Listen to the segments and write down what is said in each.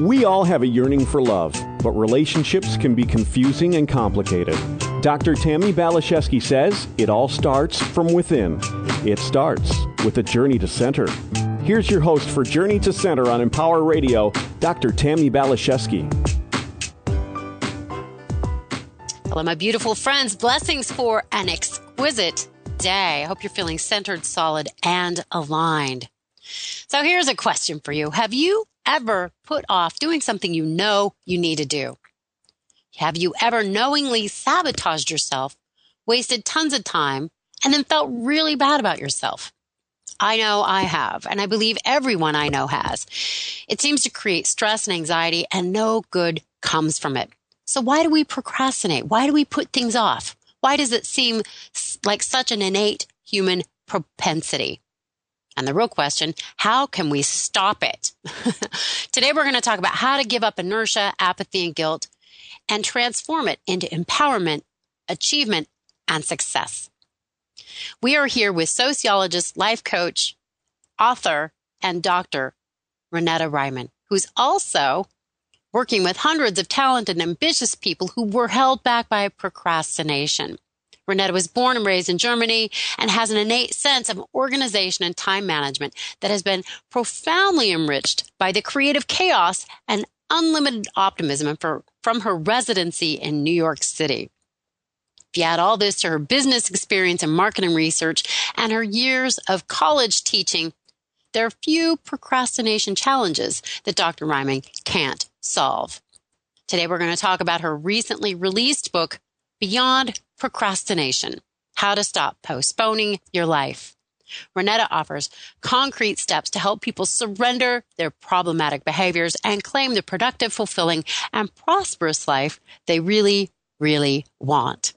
We all have a yearning for love, but relationships can be confusing and complicated. Dr. Tammy Baliszewski says it all starts from within. It starts with a journey to center. Here's your host for Journey to Center on Empower Radio, Dr. Tammy Baliszewski. Hello, my beautiful friends. Blessings for an exquisite day. I hope you're feeling centered, solid, and aligned. So here's a question for you. Have you ever put off doing something you know you need to do? Have you ever knowingly sabotaged yourself, wasted tons of time, and then felt really bad about yourself? I know I have, and I believe everyone I know has. It seems to create stress and anxiety, and no good comes from it. So why do we procrastinate? Why do we put things off? Why does it seem like such an innate human propensity? And the real question, how can we stop it? Today we're going to talk about how to give up inertia, apathy, and guilt and transform it into empowerment, achievement, and success. We are here with sociologist, life coach, author, and doctor Renate Reimann, who's also working with hundreds of talented and ambitious people who were held back by procrastination. Renate was born and raised in Germany and has an innate sense of organization and time management that has been profoundly enriched by the creative chaos and unlimited optimism from her residency in New York City. If you add all this to her business experience and marketing research and her years of college teaching, there are few procrastination challenges that Dr. Reimann can't solve. Today we're going to talk about her recently released book, Beyond procrastination, how to stop postponing your life. Renate offers concrete steps to help people surrender their problematic behaviors and claim the productive, fulfilling, and prosperous life they really, really want.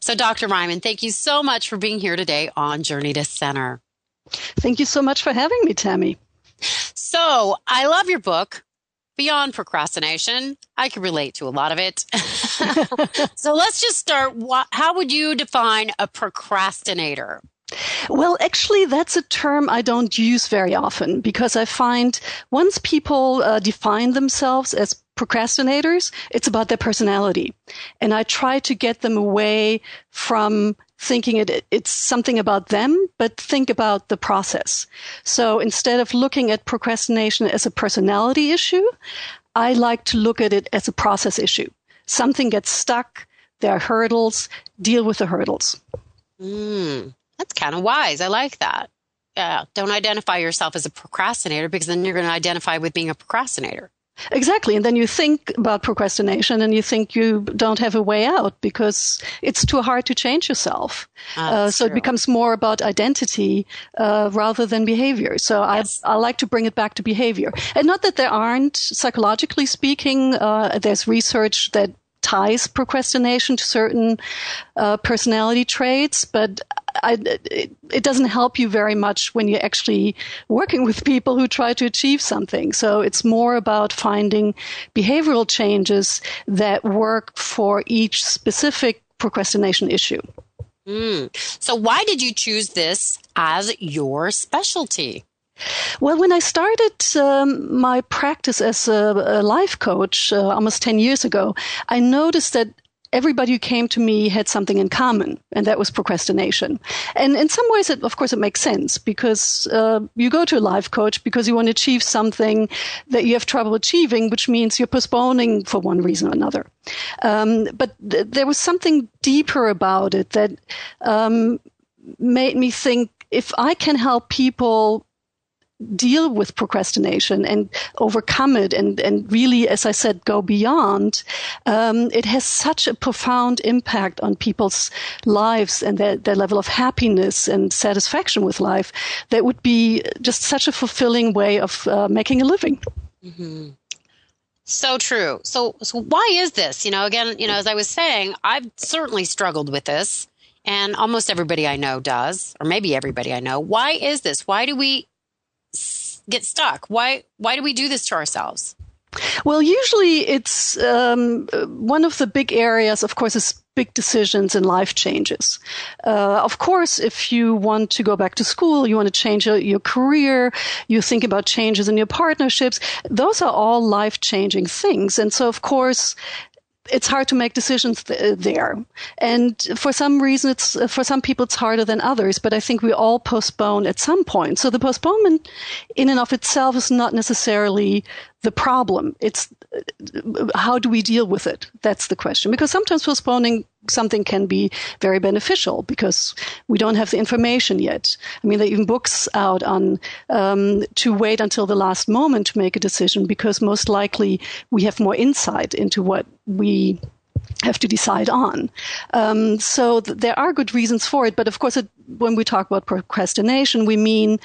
So, Dr. Reimann, thank you so much for being here today on Journey to Center. Thank you so much for having me, Tammy. So, I love your book beyond procrastination. I can relate to a lot of it. so let's just start. How would you define a procrastinator? Well, actually, that's a term I don't use very often because I find once people uh, define themselves as procrastinators, it's about their personality. And I try to get them away from thinking it, it's something about them, but think about the process. So instead of looking at procrastination as a personality issue, I like to look at it as a process issue. Something gets stuck, there are hurdles, deal with the hurdles. Mm, that's kind of wise. I like that. Yeah, don't identify yourself as a procrastinator because then you're going to identify with being a procrastinator. Exactly. And then you think about procrastination and you think you don't have a way out because it's too hard to change yourself. Uh, so true. it becomes more about identity uh, rather than behavior. So yes. I, I like to bring it back to behavior. And not that there aren't, psychologically speaking, uh, there's research that ties procrastination to certain uh, personality traits, but I, it, it, doesn't help you very much when you're actually working with people who try to achieve something. So it's more about finding behavioral changes that work for each specific procrastination issue. Mm. So why did you choose this as your specialty? Well, when I started um, my practice as a, a life coach uh, almost 10 years ago, I noticed that everybody who came to me had something in common, and that was procrastination. And in some ways, it, of course, it makes sense because uh, you go to a life coach because you want to achieve something that you have trouble achieving, which means you're postponing for one reason or another. Um, but th- there was something deeper about it that um, made me think if I can help people deal with procrastination and overcome it and, and really, as I said, go beyond, um, it has such a profound impact on people's lives and their, their level of happiness and satisfaction with life that would be just such a fulfilling way of uh, making a living. Mm-hmm. So true. So, so why is this? You know, again, you know, as I was saying, I've certainly struggled with this and almost everybody I know does, or maybe everybody I know. Why is this? Why do we get stuck? Why why do we do this to ourselves? Well, usually it's um, one of the big areas, of course, is big decisions and life changes. Uh, of course, if you want to go back to school, you want to change your, your career, you think about changes in your partnerships, those are all life changing things. And so, of course, it's hard to make decisions th- uh, there. And for some reason, it's, uh, for some people, it's harder than others, but I think we all postpone at some point. So the postponement in and of itself is not necessarily the problem. It's how do we deal with it? That's the question. Because sometimes postponing something can be very beneficial because we don't have the information yet. I mean, there are even books out on um, to wait until the last moment to make a decision because most likely we have more insight into what we have to decide on. Um, so th- there are good reasons for it, but of course, it, when we talk about procrastination, we mean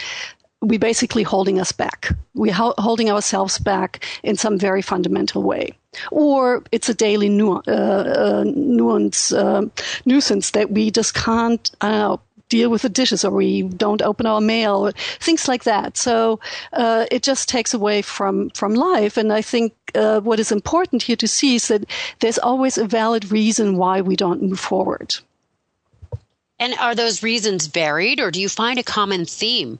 we basically holding us back. We're ho- holding ourselves back in some very fundamental way. Or it's a daily nu- uh, uh, nuance, uh, nuisance that we just can't, know, deal with the dishes or we don't open our mail, things like that. So uh, it just takes away from, from life. And I think uh, what is important here to see is that there's always a valid reason why we don't move forward. And are those reasons varied or do you find a common theme?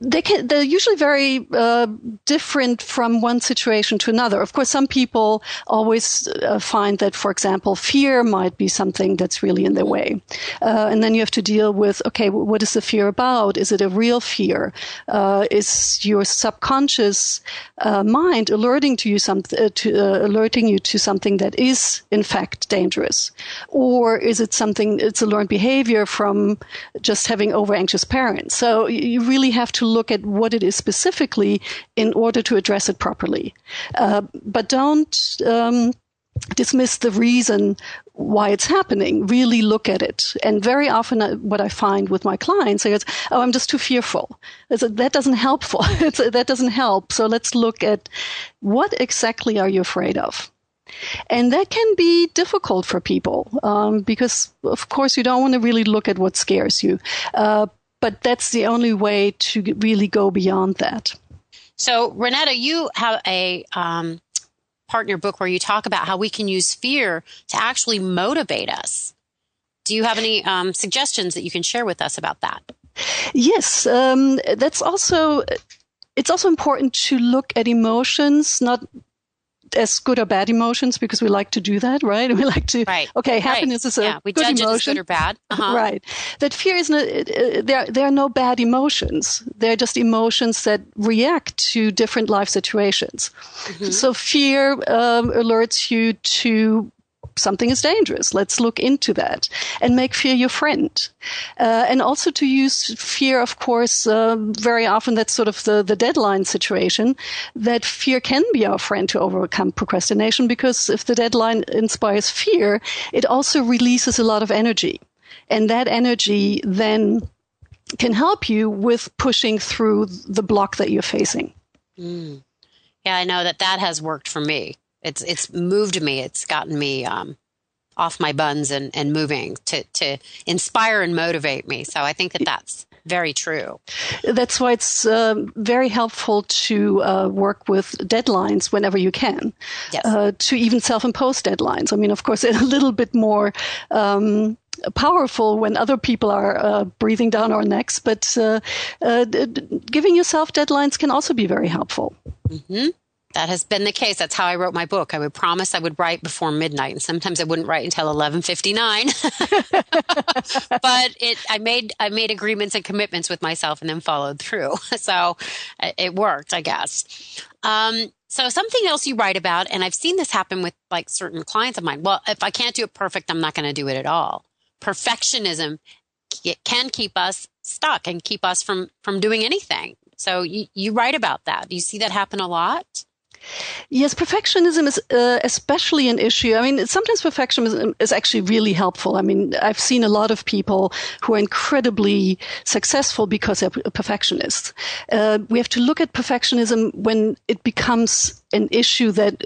they can, they're usually very uh, different from one situation to another. Of course, some people always uh, find that, for example, fear might be something that's really in their way. Uh, and then you have to deal with, okay, what is the fear about? Is it a real fear? Uh, is your subconscious uh, mind alerting to you some, uh, to, alerting you to something that is in fact dangerous? Or is it something, it's a learned behavior from just having over anxious parents? So you really have to look at what it is specifically in order to address it properly. Uh, but don't um, dismiss the reason why it's happening. Really look at it. And very often, uh, what I find with my clients is, "Oh, I'm just too fearful." that doesn't help. that doesn't help. So let's look at what exactly are you afraid of. And that can be difficult for people um, because, of course, you don't want to really look at what scares you. Uh, but that's the only way to really go beyond that. So, Renate, you have a um, partner book where you talk about how we can use fear to actually motivate us. Do you have any um, suggestions that you can share with us about that? Yes, um, that's also it's also important to look at emotions not as good or bad emotions because we like to do that, right? We like to, right. okay, happiness right. is a yeah, we good judge emotion. It as good or bad. Uh-huh. Right. That fear is, not, there, there are no bad emotions. They're just emotions that react to different life situations. Mm-hmm. So fear um, alerts you to something is dangerous. Let's look into that and make fear your friend. Uh, and also to use fear, of course, uh, very often that's sort of the, the deadline situation that fear can be our friend to overcome procrastination because if the deadline inspires fear, it also releases a lot of energy. And that energy then can help you with pushing through the block that you're facing. Mm. Yeah, I know that that has worked for me. It's it's moved me. It's gotten me um, off my buns and, and moving to to inspire and motivate me. So I think that that's very true. That's why it's uh, very helpful to uh, work with deadlines whenever you can. Yes. Uh, to even self-impose deadlines. I mean, of course, a little bit more. Um, powerful when other people are uh, breathing down our necks, but uh, uh, d- giving yourself deadlines can also be very helpful. Mm-hmm that has been the case. That's how I wrote my book. I would promise I would write before midnight, and sometimes I wouldn't write until eleven fifty nine. but it, I made I made agreements and commitments with myself, and then followed through. So it worked, I guess. Um, so something else you write about, and I've seen this happen with like certain clients of mine. Well, if I can't do it perfect, I'm not going to do it at all. Perfectionism can keep us stuck and keep us from from doing anything. So you, you write about that. Do you see that happen a lot? Yes, perfectionism is uh, especially an issue. I mean, sometimes perfectionism is actually really helpful. I mean, I've seen a lot of people who are incredibly successful because they're perfectionists. Uh, we have to look at perfectionism when it becomes an issue that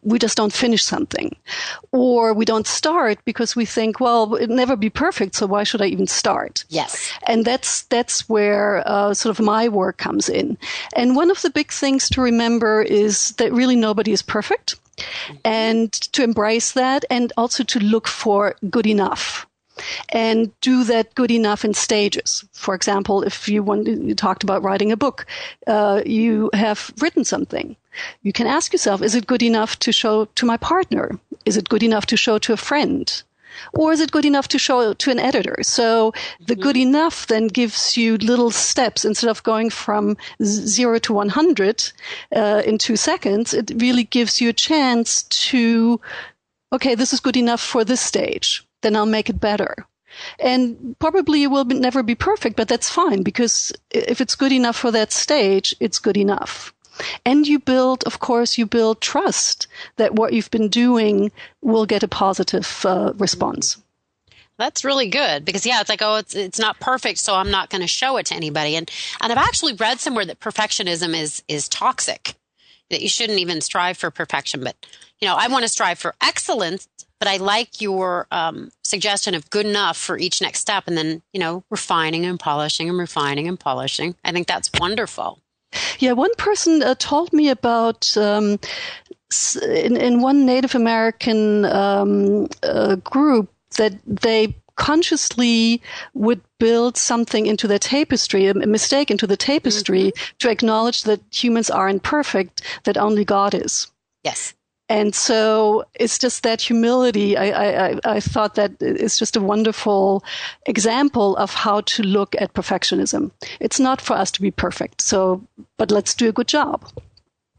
we just don't finish something. Or we don't start because we think well it'll never be perfect so why should i even start? Yes. And that's that's where uh, sort of my work comes in. And one of the big things to remember is that really nobody is perfect. And to embrace that and also to look for good enough. And do that good enough in stages. For example, if you want, you talked about writing a book, uh, you have written something. You can ask yourself, is it good enough to show to my partner? Is it good enough to show to a friend? Or is it good enough to show to an editor? So the good mm-hmm. enough then gives you little steps instead of going from zero to 100 uh, in two seconds. It really gives you a chance to, okay, this is good enough for this stage. Then I'll make it better. And probably it will never be perfect, but that's fine because if it's good enough for that stage, it's good enough. And you build, of course, you build trust that what you've been doing will get a positive uh, response. That's really good because yeah, it's like oh, it's it's not perfect, so I'm not going to show it to anybody. And and I've actually read somewhere that perfectionism is is toxic. That you shouldn't even strive for perfection, but you know, I want to strive for excellence. But I like your um, suggestion of good enough for each next step, and then you know, refining and polishing and refining and polishing. I think that's wonderful. Yeah, one person uh, told me about um, in, in one Native American um, uh, group that they consciously would build something into their tapestry, a mistake into the tapestry mm-hmm. to acknowledge that humans are imperfect, that only God is. Yes. And so it's just that humility. I, I, I thought that it's just a wonderful example of how to look at perfectionism. It's not for us to be perfect. So, but let's do a good job.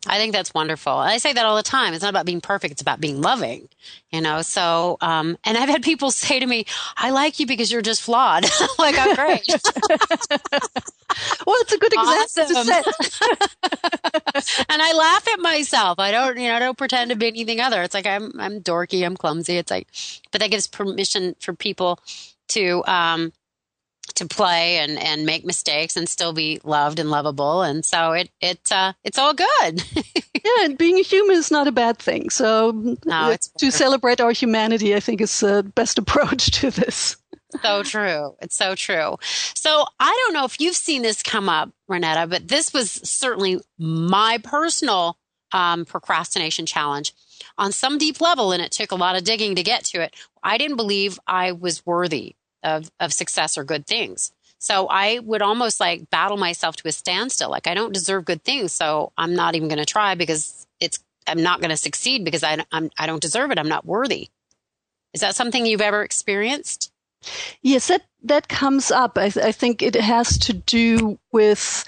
I think that's wonderful. I say that all the time. It's not about being perfect. It's about being loving, you know? So, um, and I've had people say to me, I like you because you're just flawed. like, I'm great. well, it's a good example awesome. and I laugh at myself. I don't, you know, I don't pretend to be anything other. It's like, I'm, I'm dorky. I'm clumsy. It's like, but that gives permission for people to, um, to play and, and make mistakes and still be loved and lovable. And so it, it, uh, it's all good. yeah. And being a human is not a bad thing. So no, it's to celebrate our humanity, I think is the best approach to this. so true. It's so true. So I don't know if you've seen this come up, Renate, but this was certainly my personal um, procrastination challenge on some deep level, and it took a lot of digging to get to it. I didn't believe I was worthy of, of success or good things. So I would almost like battle myself to a standstill. Like I don't deserve good things. So I'm not even going to try because it's, I'm not going to succeed because I, I'm, I don't deserve it. I'm not worthy. Is that something you've ever experienced? Yes, that, that comes up. I, I think it has to do with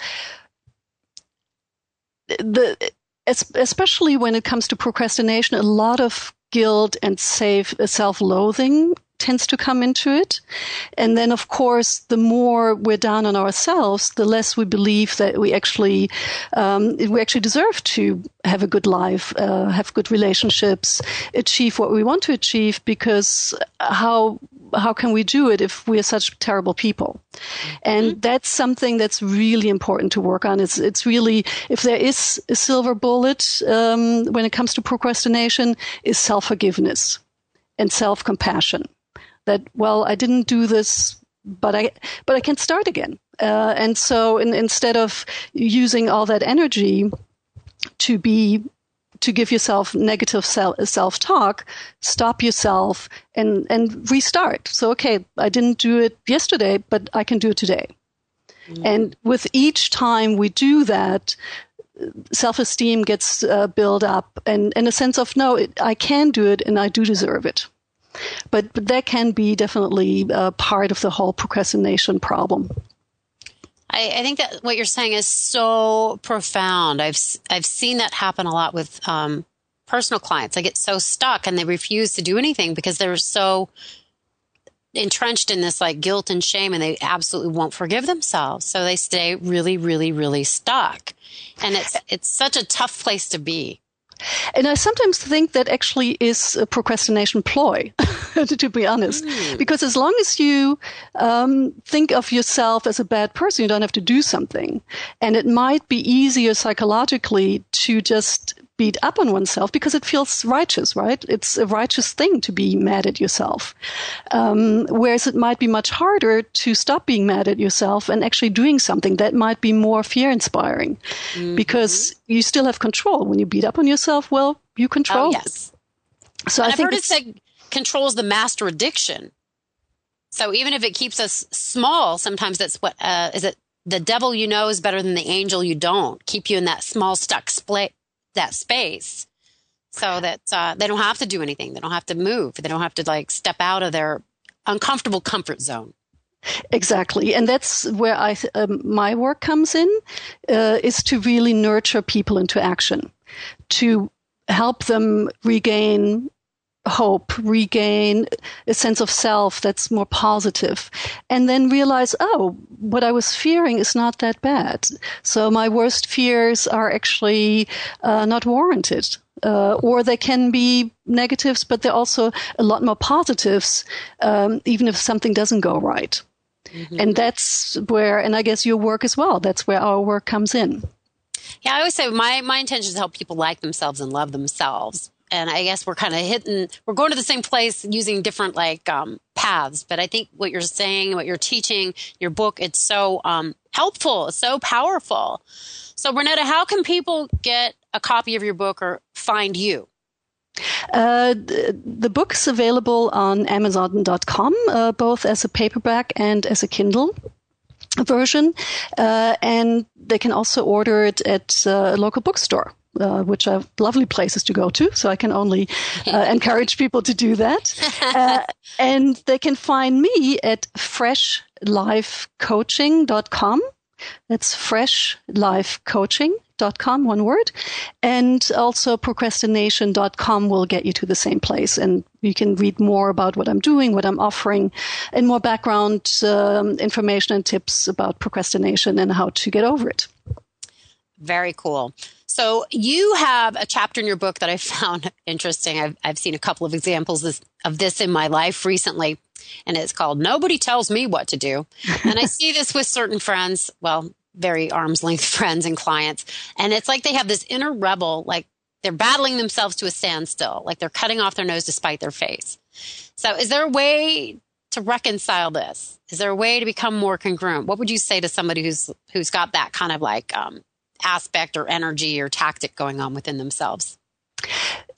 the, especially when it comes to procrastination, a lot of guilt and self-loathing tends to come into it. And then, of course, the more we're down on ourselves, the less we believe that we actually um, we actually deserve to have a good life, uh, have good relationships, achieve what we want to achieve. Because how how can we do it if we are such terrible people? Mm-hmm. And that's something that's really important to work on. It's it's really if there is a silver bullet um, when it comes to procrastination, is self forgiveness and self compassion that well i didn't do this but i but i can start again uh, and so in, instead of using all that energy to be to give yourself negative self talk, stop yourself and and restart. So okay, I didn't do it yesterday, but I can do it today. Mm-hmm. And with each time we do that, self esteem gets uh, built up, and and a sense of no, it, I can do it, and I do deserve it. But, but that can be definitely uh, part of the whole procrastination problem. I, I, think that what you're saying is so profound. I've I've seen that happen a lot with um, personal clients. They get so stuck and they refuse to do anything because they're so entrenched in this like guilt and shame, and they absolutely won't forgive themselves. So they stay really, really, really stuck, and it's it's such a tough place to be. And I sometimes think that actually is a procrastination ploy, to be honest. Mm. Because as long as you um, think of yourself as a bad person, you don't have to do something. And it might be easier psychologically to just beat up on oneself because it feels righteous, right? It's a righteous thing to be mad at yourself. Um, whereas it might be much harder to stop being mad at yourself and actually doing something that might be more fear inspiring mm-hmm. because you still have control. When you beat up on yourself, well, you control oh, yes. it. So and I I've think heard it said controls the master addiction. So even if it keeps us small, sometimes that's what uh, is it. The devil you know is better than the angel you don't. Keep you in that small, stuck split, that space, so that uh, they don't have to do anything. They don't have to move. They don't have to like step out of their uncomfortable comfort zone. Exactly, and that's where I um, my work comes in, uh, is to really nurture people into action, to help them regain hope, regain a sense of self that's more positive, and then realize, oh, what I was fearing is not that bad. So my worst fears are actually uh, not warranted. Uh, or they can be negatives, but they're also a lot more positives, um, even if something doesn't go right. Mm-hmm. And that's where, and I guess your work as well, that's where our work comes in. Yeah, I always say my, my intention is to help people like themselves and love themselves and I guess we're kind of hitting, we're going to the same place using different like um, paths. But I think what you're saying, what you're teaching, your book, it's so um, helpful, so powerful. So, Renate, how can people get a copy of your book or find you? Uh, the, the, book's available on Amazon.com, uh, both as a paperback and as a Kindle version. Uh, and they can also order it at uh, a local bookstore uh, which are lovely places to go to. So I can only uh, encourage people to do that. Uh, and they can find me at freshlifecoaching.com. That's freshlifecoaching.com, one word. And also procrastination.com will get you to the same place. And you can read more about what I'm doing, what I'm offering, and more background um, information and tips about procrastination and how to get over it. Very cool. So you have a chapter in your book that I found interesting. I've, I've seen a couple of examples of this in my life recently, and it's called Nobody Tells Me What to Do. And I see this with certain friends, well, very arm's length friends and clients. And it's like they have this inner rebel, like they're battling themselves to a standstill, like they're cutting off their nose to spite their face. So is there a way to reconcile this? Is there a way to become more congruent? What would you say to somebody who's who's got that kind of like um, aspect or energy or tactic going on within themselves?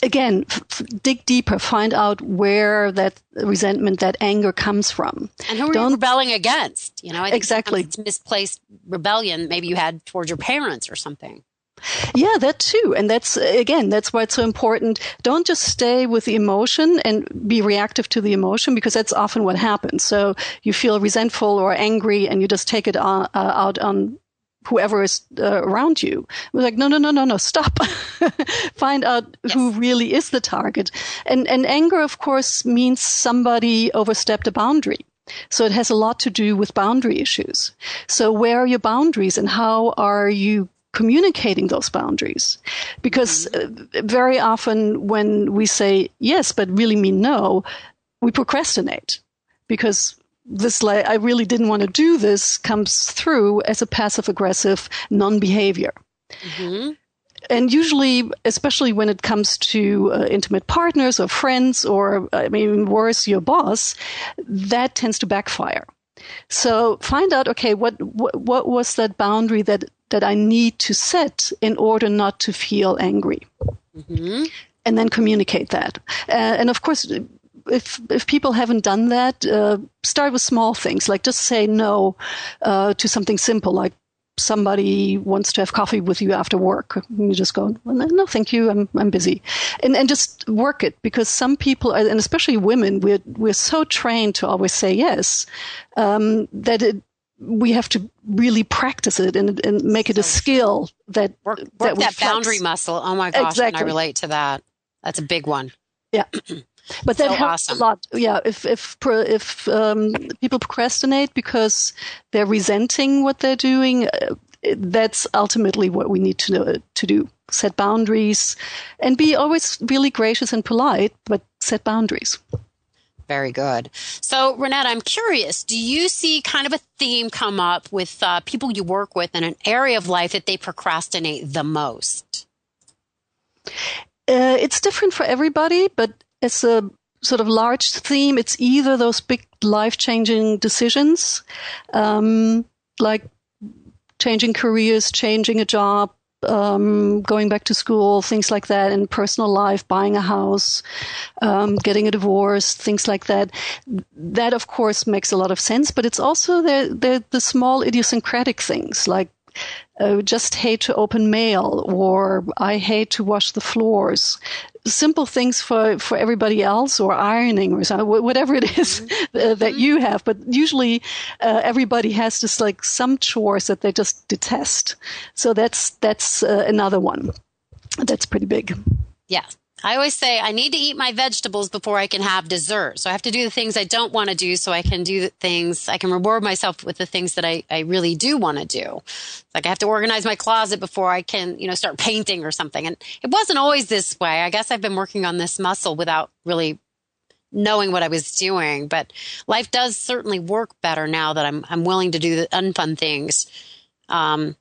Again, f- dig deeper, find out where that resentment, that anger comes from. And who are Don't, you rebelling against? You know, exactly. It's misplaced rebellion maybe you had towards your parents or something. Yeah, that too. And that's, again, that's why it's so important. Don't just stay with the emotion and be reactive to the emotion because that's often what happens. So you feel resentful or angry and you just take it on, uh, out on whoever is uh, around you. We're like, no, no, no, no, no, stop. Find out yes. who really is the target. And, and anger, of course, means somebody overstepped a boundary. So it has a lot to do with boundary issues. So where are your boundaries and how are you communicating those boundaries? Because mm-hmm. uh, very often when we say yes, but really mean no, we procrastinate because this like I really didn't want to do this comes through as a passive aggressive non-behavior. Mm-hmm. And usually, especially when it comes to uh, intimate partners or friends, or I mean, worse, your boss, that tends to backfire. So find out, okay, what, what, what was that boundary that, that I need to set in order not to feel angry? Mm-hmm. And then communicate that. Uh, and of course, if if people haven't done that, uh, start with small things. Like just say no uh, to something simple, like somebody wants to have coffee with you after work. You just go, no, thank you, I'm I'm busy, and and just work it because some people, and especially women, we're we're so trained to always say yes um, that it we have to really practice it and, and make it a skill that work, work that, that boundary muscle. Oh my gosh, exactly. I relate to that. That's a big one. Yeah. But that so helps awesome. a lot. Yeah, if if if um, people procrastinate because they're resenting what they're doing, uh, that's ultimately what we need to to do. Set boundaries, and be always really gracious and polite, but set boundaries. Very good. So, Renate, I'm curious. Do you see kind of a theme come up with uh, people you work with in an area of life that they procrastinate the most? Uh, it's different for everybody, but as a sort of large theme, it's either those big life changing decisions, um, like changing careers, changing a job, um, going back to school, things like that, in personal life, buying a house, um, getting a divorce, things like that. That, of course, makes a lot of sense, but it's also the, the, the small idiosyncratic things like uh, just hate to open mail or I hate to wash the floors. Simple things for, for everybody else or ironing or something, whatever it is mm-hmm. that you have. But usually uh, everybody has just like some chores that they just detest. So that's, that's uh, another one. That's pretty big. Yeah. I always say I need to eat my vegetables before I can have dessert. So I have to do the things I don't want to do so I can do the things, I can reward myself with the things that I, I really do want to do. like I have to organize my closet before I can, you know, start painting or something. And it wasn't always this way. I guess I've been working on this muscle without really knowing what I was doing. But life does certainly work better now that I'm, I'm willing to do the unfun things. Um,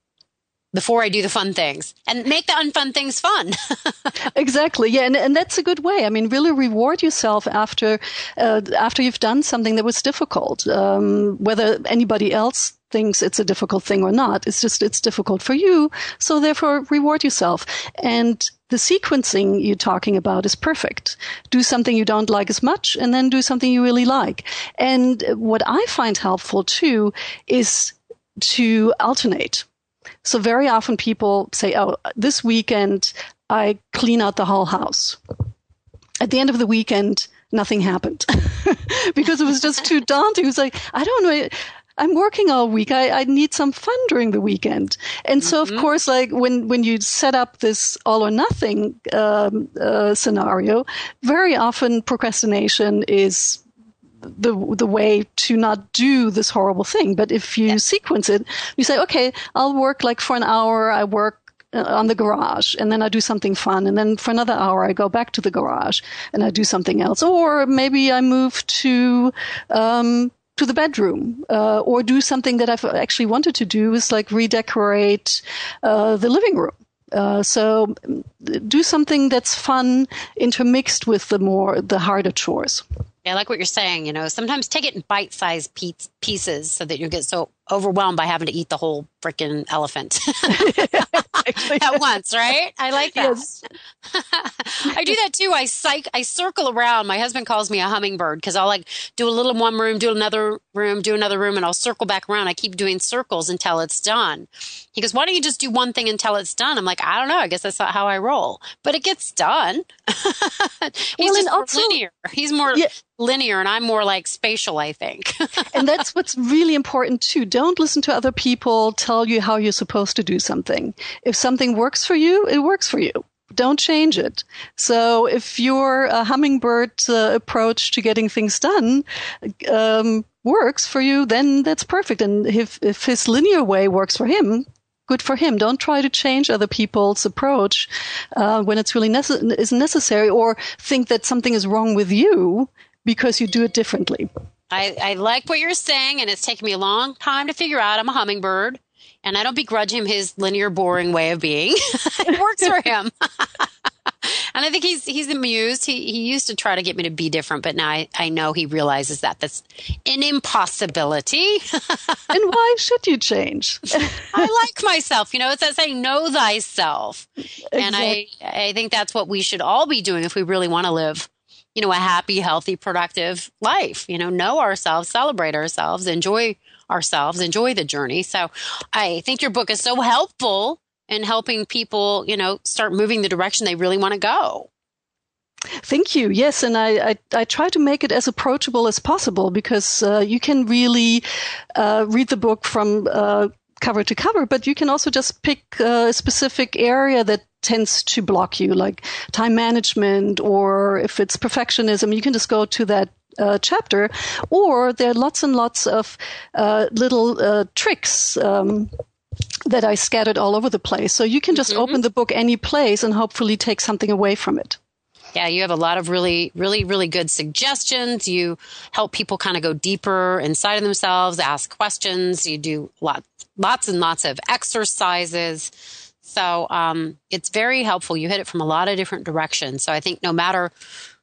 before I do the fun things and make the unfun things fun. exactly. Yeah. And, and that's a good way. I mean, really reward yourself after, uh, after you've done something that was difficult. Um, whether anybody else thinks it's a difficult thing or not. It's just, it's difficult for you. So therefore reward yourself. And the sequencing you're talking about is perfect. Do something you don't like as much and then do something you really like. And what I find helpful too is to alternate. So very often people say, oh, this weekend I clean out the whole house. At the end of the weekend, nothing happened because it was just too daunting. It was like, I don't know. I'm working all week. I, I need some fun during the weekend. And so, mm-hmm. of course, like when, when you set up this all or nothing um, uh, scenario, very often procrastination is the the way to not do this horrible thing. But if you yeah. sequence it, you say, okay, I'll work like for an hour. I work uh, on the garage and then I do something fun. And then for another hour, I go back to the garage and I do something else. Or maybe I move to, um, to the bedroom, uh, or do something that I've actually wanted to do is like redecorate, uh, the living room. Uh, so do something that's fun intermixed with the more, the harder chores. I like what you're saying. You know, sometimes take it in bite sized pieces so that you get so overwhelmed by having to eat the whole freaking elephant at once, right? I like that. Yes. I do that too. I psych, I circle around. My husband calls me a hummingbird because I'll like do a little in one room, do another room, do another room, and I'll circle back around. I keep doing circles until it's done. He goes, why don't you just do one thing until it's done? I'm like, I don't know. I guess that's not how I roll, but it gets done. He's well, just also, linear. He's more yeah. linear and I'm more like spatial, I think. and that's what's really important too don't listen to other people tell you how you're supposed to do something. If something works for you, it works for you. Don't change it. So if your uh, hummingbird uh, approach to getting things done um, works for you, then that's perfect. And if, if his linear way works for him, good for him. Don't try to change other people's approach uh, when it's really nece- isn't necessary, or think that something is wrong with you because you do it differently. I, I like what you're saying, and it's taken me a long time to figure out. I'm a hummingbird, and I don't begrudge him his linear, boring way of being. it works for him. and I think he's he's amused. He he used to try to get me to be different, but now I, I know he realizes that that's an impossibility. and why should you change? I like myself. You know, it's that saying, "Know thyself," exactly. and I I think that's what we should all be doing if we really want to live you know, a happy, healthy, productive life. You know, know ourselves, celebrate ourselves, enjoy ourselves, enjoy the journey. So I think your book is so helpful in helping people, you know, start moving the direction they really want to go. Thank you. Yes, and I, I, I, try to make it as approachable as possible because uh, you can really uh, read the book from uh, cover to cover, but you can also just pick a specific area that tends to block you, like time management, or if it's perfectionism, you can just go to that uh, chapter. Or there are lots and lots of uh, little uh, tricks. Um, that I scattered all over the place. So you can just mm-hmm. open the book any place and hopefully take something away from it. Yeah, you have a lot of really, really, really good suggestions. You help people kind of go deeper inside of themselves, ask questions. You do lot, lots and lots of exercises. So um, it's very helpful. You hit it from a lot of different directions. So I think no matter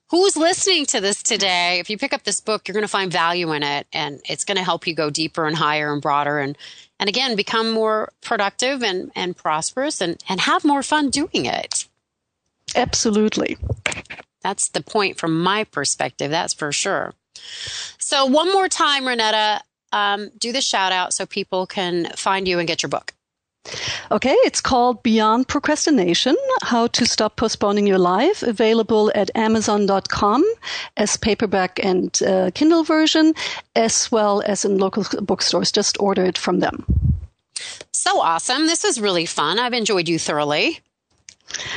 who's listening to this today, if you pick up this book, you're going to find value in it, and it's going to help you go deeper and higher and broader and and again, become more productive and, and prosperous and, and have more fun doing it. Absolutely. That's the point from my perspective, that's for sure. So, one more time, Renate, um, do the shout out so people can find you and get your book. Okay, it's called Beyond Procrastination How to Stop Postponing Your Life, available at Amazon.com as paperback and uh, Kindle version, as well as in local bookstores. Just order it from them. So awesome. This was really fun. I've enjoyed you thoroughly.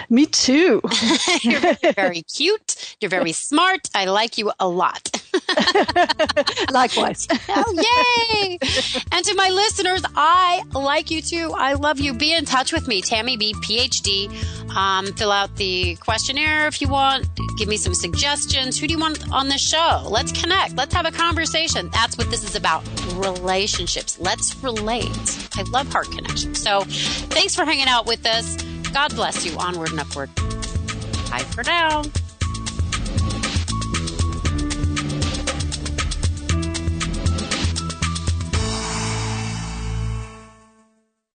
Me too. You're very, very cute. You're very smart. I like you a lot. Likewise. oh, yay. And to my listeners, I like you too. I love you. Be in touch with me, Tammy B, PhD. Um, fill out the questionnaire if you want. Give me some suggestions. Who do you want on the show? Let's connect. Let's have a conversation. That's what this is about relationships. Let's relate. I love heart connection. So thanks for hanging out with us. God bless you. Onward and upward. Bye for now.